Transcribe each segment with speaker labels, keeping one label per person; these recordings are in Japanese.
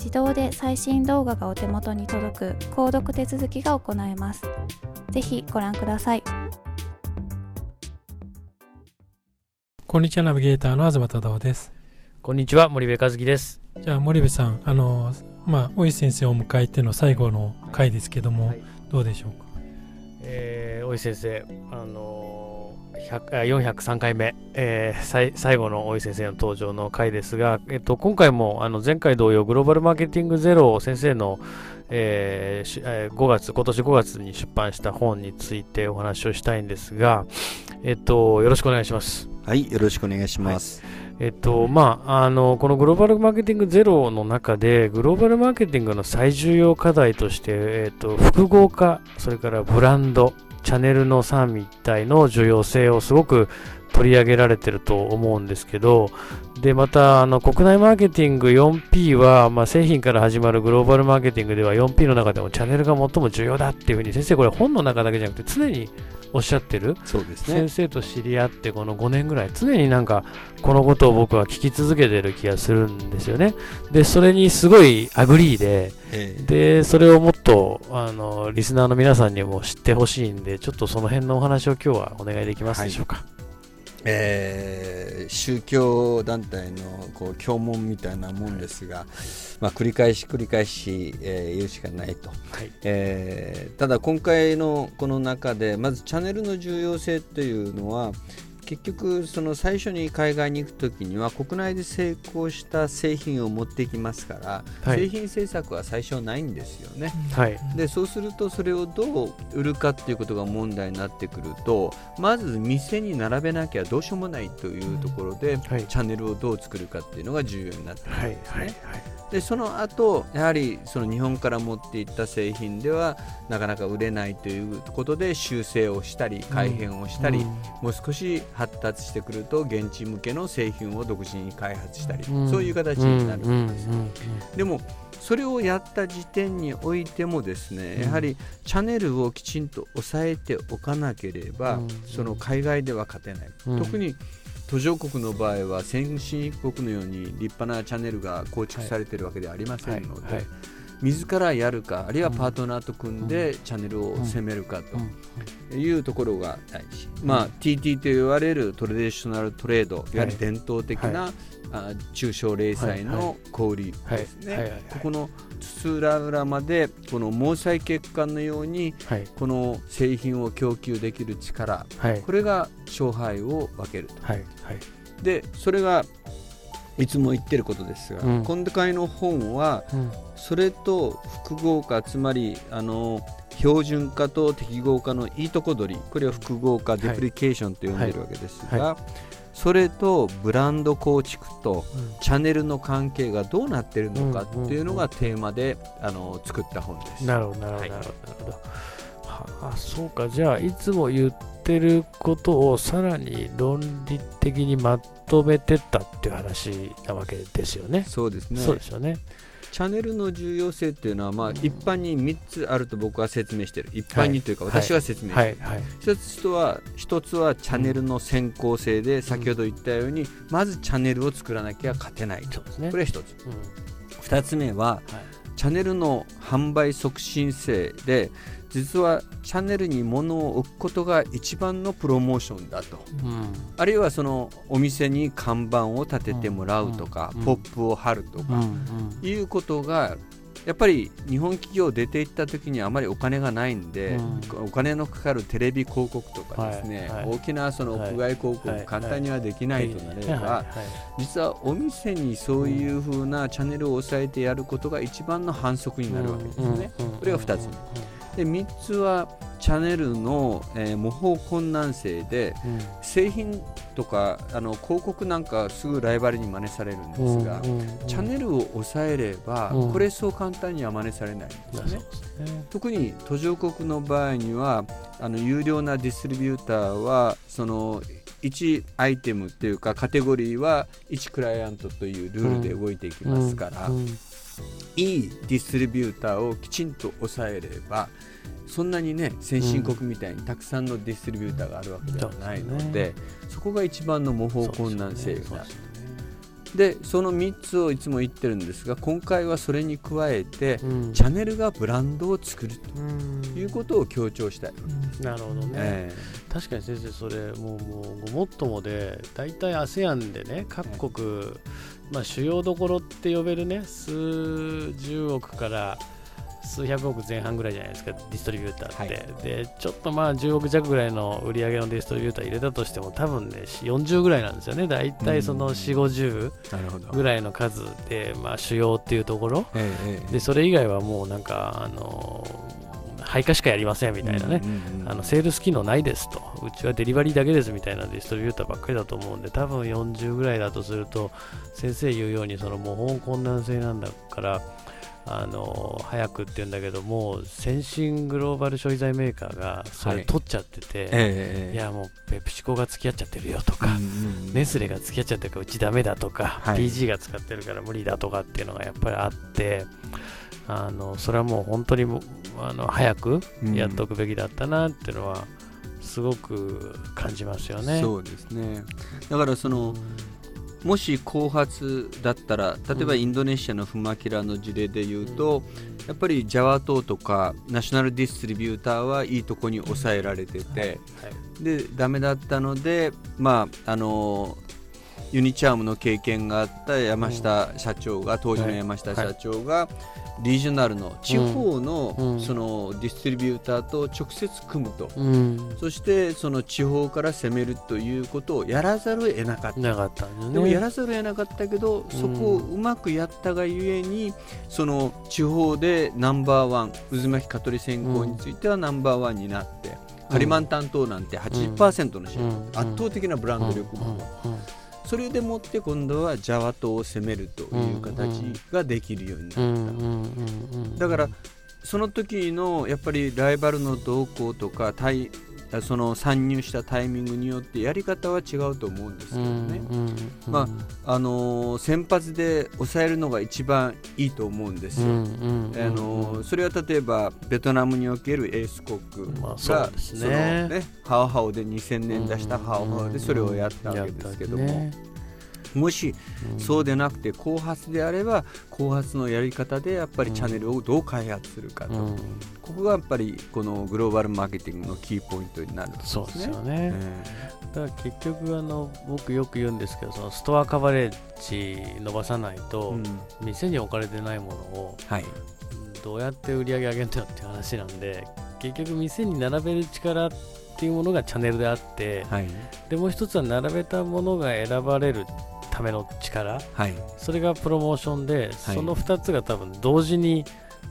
Speaker 1: 自動で最新動画がお手元に届く購読手続きが行えます。ぜひご覧ください。
Speaker 2: こんにちは、ナビゲーターの東忠夫です。
Speaker 3: こんにちは、森部和樹です。
Speaker 2: じゃあ、森部さん、あの、まあ、大石先生を迎えての最後の回ですけども、はい、どうでしょうか？
Speaker 3: えー、先生、あの403回目、えー、最後の大井先生の登場の回ですが、えっと、今回もあの前回同様グローバルマーケティングゼロ先生の、えー、5月今年5月に出版した本についてお話をしたいんですが、えっと、よろしくお願いします。
Speaker 4: はい、よろしくお願いします。
Speaker 3: はいえっとまあ、あのこのグローバルマーケティングゼロの中でグローバルマーケティングの最重要課題として、えっと、複合化それからブランドチャンネルの三位一体の重要性をすごく取り上げられてると思うんですけど、で、また、あの、国内マーケティング 4P は、まあ、製品から始まるグローバルマーケティングでは 4P の中でもチャンネルが最も重要だっていうふうに、先生、これ本の中だけじゃなくて常におっしゃってる。
Speaker 4: そうですね。
Speaker 3: 先生と知り合ってこの5年ぐらい、常になんか、このことを僕は聞き続けてる気がするんですよね。で、それにすごい agree で、えー、で、それをもっと、あの、リスナーの皆さんにも知ってほしいんで、ちょっとその辺のお話を今日はお願いできますでしょうか。はい
Speaker 4: えー、宗教団体のこう経文みたいなもんですが、まあ、繰り返し繰り返し、えー、言うしかないと、はい、えー、ただ今回のこの中でまずチャンネルの重要性というのは結局その最初に海外に行く時には国内で成功した製品を持ってきますから、はい、製品政策は最初ないんですよね、はい、でそうするとそれをどう売るかっていうことが問題になってくるとまず店に並べなきゃどうしようもないというところで、はい、チャンネルをどう作るかっていうのが重要になってくるんですね、でその後やはりその日本から持っていった製品ではなかなか売れないということで修正をしたり改変をしたり、うん、もう少し発達してくると現地向けの製品を独自に開発したり、うん、そういう形になるんです、でもそれをやった時点においてもですねやはりチャンネルをきちんと抑えておかなければ、その海外では勝てない、特に途上国の場合は先進国のように立派なチャンネルが構築されているわけではありませんので、はい。はい。はい自らやるかあるいはパートナーと組んでチャンネルを攻めるかというところが大事、まあ、TT と言われるトレディショナルトレードい。わゆる伝統的な、あ中小零細の小売りですね、ここの津々浦々までこの毛細血管のように、この製品を供給できる力、これが勝敗を分けると。でそれがいつも言ってることですが、今回の本は、それと複合化つまりあの標準化と適合化のいいとこ取りこれを複合化、デプリケーションと呼んでるわけですが、はい。それとブランド構築とチャンネルの関係がどうなってるのかっていうのがテーマで、あの作った本です。
Speaker 3: なるほどなるほど、なるほど。はあ、そうか。じゃあいつも言ってることをさらに論理的にまとめてったっていう話なわけですよね。
Speaker 4: そうですね。
Speaker 3: そうですよね。
Speaker 4: チャンネルの重要性っていうのは、まあ、一般に3つあると僕は説明してる。一般にというか私が説明してる、はい。はい、一つとは一つはチャンネルの先行性で、先ほど言ったようにまずチャンネルを作らなきゃ勝てないと、ね、これが一つ、二つ目は、チャンネルの販売促進性で実はチャンネルに物を置くことが一番のプロモーションだと、うん、あるいはそのお店に看板を立ててもらうとか、うん、ポップを貼るとか、うん、いうことがやっぱり日本企業出て行った時にあまりお金がないんで、お金のかかるテレビ広告とかですね、はい。はい、大きなその屋外広告、簡単にはできないとなれば、実はお店にそういうふうなチャンネルを抑えてやることが一番の反則になるわけですね。これが2つ目。で3つはチャンネルの、えー、模倣困難性で、うん、製品とかあの広告なんかすぐライバルに真似されるんですが、うんうんうん、チャンネルを抑えれば、うん、これそう簡単には真似されないんですね。ね特に途上国の場合にはあの有料なディストリビューターはその1アイテムっていうかカテゴリーは1クライアントというルールで動いていきますから。うんうんいいディストリビューターをきちんと抑えればそんなにね先進国みたいにたくさんのディストリビューターがあるわけではないので、うん、そこが一番の模倣困難性がある。でその3つをいつも言ってるんですが今回はそれに加えて、うん、チャンネルがブランドを作ると。いうことを強調したい、
Speaker 3: うん、なるほどね、えー、確かに先生それもうもうごもっともで大体 ASEAN でね各国、まあ、主要どころって呼べるね数十億から数百億前半ぐらいじゃないですか、ディストリビューターって。はい、で、ちょっとまあ10億弱ぐらいの売り上げのディストリビューター入れたとしても、多分ね、40ぐらいなんですよね。大体その4、50ぐらいの数で、まあ主要っていうところ。で、それ以外はもうなんか、あの配下しかやりませんみたいなね、あのセールス機能ないですと、うちはデリバリーだけですみたいなディストリビューターばっかりだと思うんで、多分40ぐらいだとすると、先生言うように、その模倣困難性なんだから、あの早くって言うんだけども先進グローバル消費財メーカーがそれ取っちゃってて、はいえー、いやもうペプシコが付き合っちゃってるよとか、ネスレが付き合っちゃってるからうちダメだとか、はい、PG が使ってるから無理だとかっていうのがやっぱりあってあのそれはもう本当にあの早くやっておくべきだったなっていうのはすごく感じますよね。
Speaker 4: うん、そうですね。だからその、うんもし後発だったら例えばインドネシアのフマキラの事例でいうと、やっぱりジャワ島とかナショナルディストリビューターはいいとこに抑えられてて、でダメだったのでまああのユニチャームの経験があった山下社長が、当時の山下社長が、リージョナルの地方のそのディストリビューターと直接組むと、そしてその地方から攻めるということをやらざるを得なかった。かったでもやらざるを得なかったけど、そこをうまくやったがゆえにその地方でナンバーワン渦巻き蚊取り線香についてはナンバーワンになって、カリマン担当なんて80%のシェア、圧倒的なブランド力も。それでもって今度はジャワ島を攻めるという形ができるようになった。だからその時のやっぱりライバルの動向とか対その参入したタイミングによってやり方は違うと思うんですけどね、まああのー、先発で抑えるのが一番いいと思うんですよ。あのー、それは例えばベトナムにおけるエースコックが、まあそね、ねハオハオで2000年出したハオハオでそれをやったわけですけども。もしそうでなくて後発であれば後発のやり方でやっぱりチャンネルをどう開発するかと、うん、ここがやっぱりこのグローバルマーケティングのキーポイントになるんですね。そうですよね、
Speaker 3: えー、だから結局あの僕よく言うんですけどそのストアカバレッジ伸ばさないと、うん、店に置かれてないものを、はい、どうやって売り上げ上げるんだっていう話なんで結局店に並べる力っていうものがチャンネルであって、はい、でもう一つは並べたものが選ばれるための力、はい、それがプロモーションで、はい、その2つが多分同時に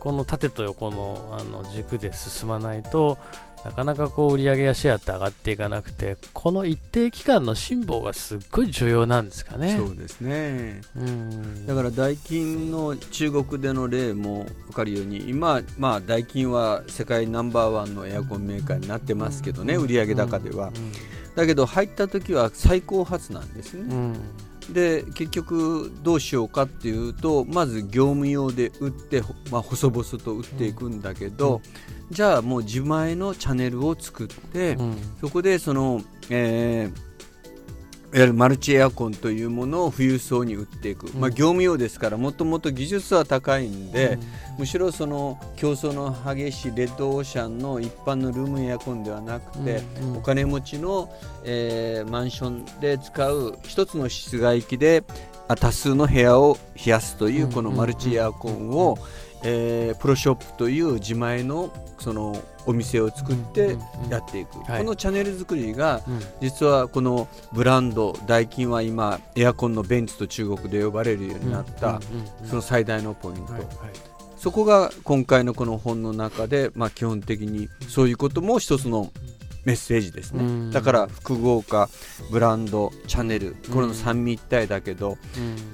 Speaker 3: この縦と横のあの軸で進まないとなかなかこう売り上げやシェアって上がっていかなくてこの一定期間の辛抱がすっごい重要なんですかね。
Speaker 4: そうですね。
Speaker 3: うん。
Speaker 4: だからダイキンの中国での例も分かるように今、まあ、ダイキンは世界ナンバーワンのエアコンメーカーになってますけどね、売上高では、だけど入った時は最高発なんですね、
Speaker 3: うん
Speaker 4: で結局どうしようかっていうとまず業務用で売って、まあ、細々と売っていくんだけど、じゃあもう自前のチャンネルを作って、
Speaker 3: うん。
Speaker 4: そこでその、えーマルチエアコンというものを富裕層に売っていく、まあ、業務用ですからもともと技術は高いんで、むしろその競争の激しいレッドオーシャンの一般のルームエアコンではなくて、
Speaker 3: うん
Speaker 4: お金持ちの、えーマンションで使う一つの室外機であ多数の部屋を冷やすというこのマルチエアコンを、えープロショップという自前のそのお店を作ってやっていく、
Speaker 3: はい。
Speaker 4: このチャンネル作りが
Speaker 3: うん。
Speaker 4: 実はこのブランドダイキンは今エアコンのベンツと中国で呼ばれるようになった、その最大のポイント、
Speaker 3: はいはい。
Speaker 4: そこが今回のこの本の中で、まあ、基本的にそういうことも一つのメッセージですね、
Speaker 3: うん。
Speaker 4: だから複合化ブランドチャンネルこれの三位一体だけど、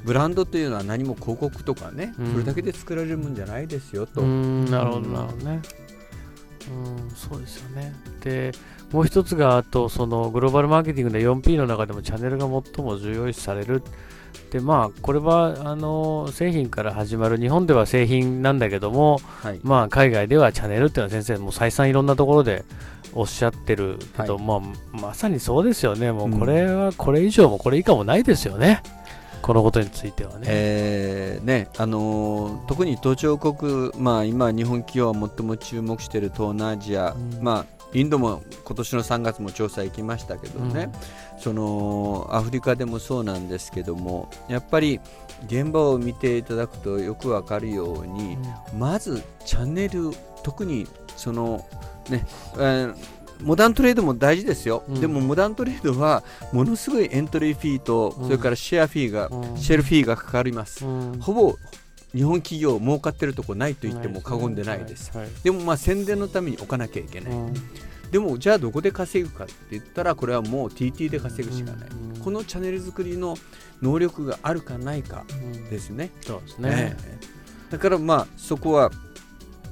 Speaker 4: ブランドというのは何も広告とかね、
Speaker 3: うん。
Speaker 4: それだけで作られるもんじゃないですよと、
Speaker 3: うん。なるほどなるほどねうんそうですよね。でもう一つがあとそのグローバルマーケティングで 4P の中でもチャンネルが最も重要視される。でまあこれはあの製品から始まる日本では製品なんだけども
Speaker 4: はい。
Speaker 3: まあ海外ではチャンネルっていうのは先生も再三いろんなところでおっしゃってるけど、
Speaker 4: はい。
Speaker 3: まあまさにそうですよね。もうこれはこれ以上もこれ以下もないですよね、このことについてはね、
Speaker 4: えーねあのー特に途上国、まあ、今、日本企業は最も注目している東南アジア、
Speaker 3: うん。
Speaker 4: まあ、インドも今年の3月も調査行きましたけどね、そのアフリカでもそうなんですけどもやっぱり現場を見ていただくとよくわかるように、まずチャンネル特にそのね、えーモダントレードも大事ですよ、
Speaker 3: うん。
Speaker 4: でもモダントレードはものすごいエントリーフィーと、
Speaker 3: うん。
Speaker 4: それからシェアフィーが、
Speaker 3: うん。
Speaker 4: シェルフィーがかかります、
Speaker 3: うん。
Speaker 4: ほぼ日本企業儲かってるとこないと言っても過言でないです、
Speaker 3: はい
Speaker 4: でもまあ宣伝のために置かなきゃいけない、
Speaker 3: うん。
Speaker 4: でもじゃあどこで稼ぐかって言ったらこれはもう TT で稼ぐしかない、
Speaker 3: うん。
Speaker 4: このチャンネル作りの能力があるかないか
Speaker 3: うん
Speaker 4: ですね、
Speaker 3: そうですね。
Speaker 4: ええ。だからまあそこは、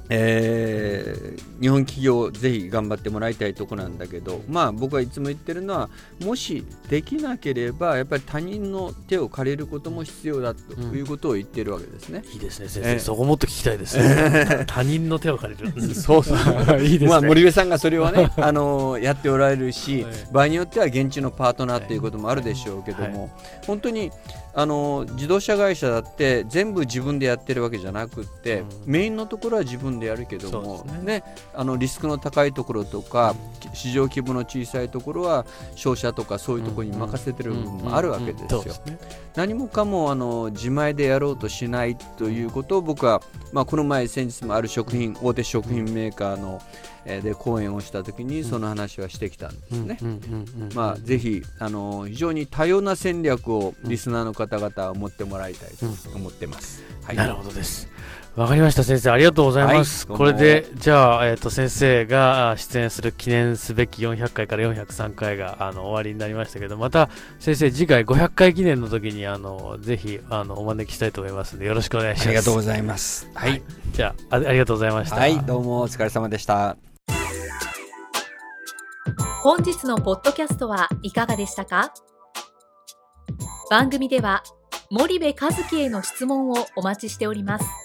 Speaker 4: えー日本企業ぜひ頑張ってもらいたいとこなんだけどまあ僕はいつも言ってるのはもしできなければやっぱり他人の手を借りることも必要だということを言ってるわけですね。
Speaker 3: いいですね、先
Speaker 4: ええ
Speaker 3: 生。そこもっと聞きたいですね。他人の手を借りる。
Speaker 4: そうそう
Speaker 3: いいですね。
Speaker 4: まあ、森部さんがそれはね、あのやっておられるし、
Speaker 3: はい
Speaker 4: 場合によっては現地のパートナーということもあるでしょうけども、本当にあの自動車会社だって全部自分でやってるわけじゃなくって、
Speaker 3: うん
Speaker 4: メインのところは自分でやるけども
Speaker 3: そうです
Speaker 4: ねあのリスクの高いところとか、市場規模の小さいところは商社とかそういうところに任せてる部分もあるわけですよ。
Speaker 3: ね。
Speaker 4: 何もかもあの自前でやろうとしないということを僕は、まあ、この前先日もある食品大手食品メーカーの、えーで講演をした時にその話はしてきたんですね。
Speaker 3: うんうんうんうん
Speaker 4: まあ、ぜひあの非常に多様な戦略をリスナーの方々は持ってもらいたいと思ってます。はい、
Speaker 3: なるほどです。わかりました、先生。ありがとうございます。
Speaker 4: はい
Speaker 3: これで、じゃあ、えっ、と、先生があ出演する記念すべき400回から403回があの終わりになりましたけど、また、先生、次回500回記念の時に、あの、ぜひ、あの、お招きしたいと思いますので、よろしくお願いします。
Speaker 4: ありがとうございます。はい、
Speaker 3: じゃああ、ありがとうございました。
Speaker 4: はい、どうもお疲れ様でした。
Speaker 5: 本日のポッドキャストはいかがでしたか？番組では森部和樹への質問をお待ちしております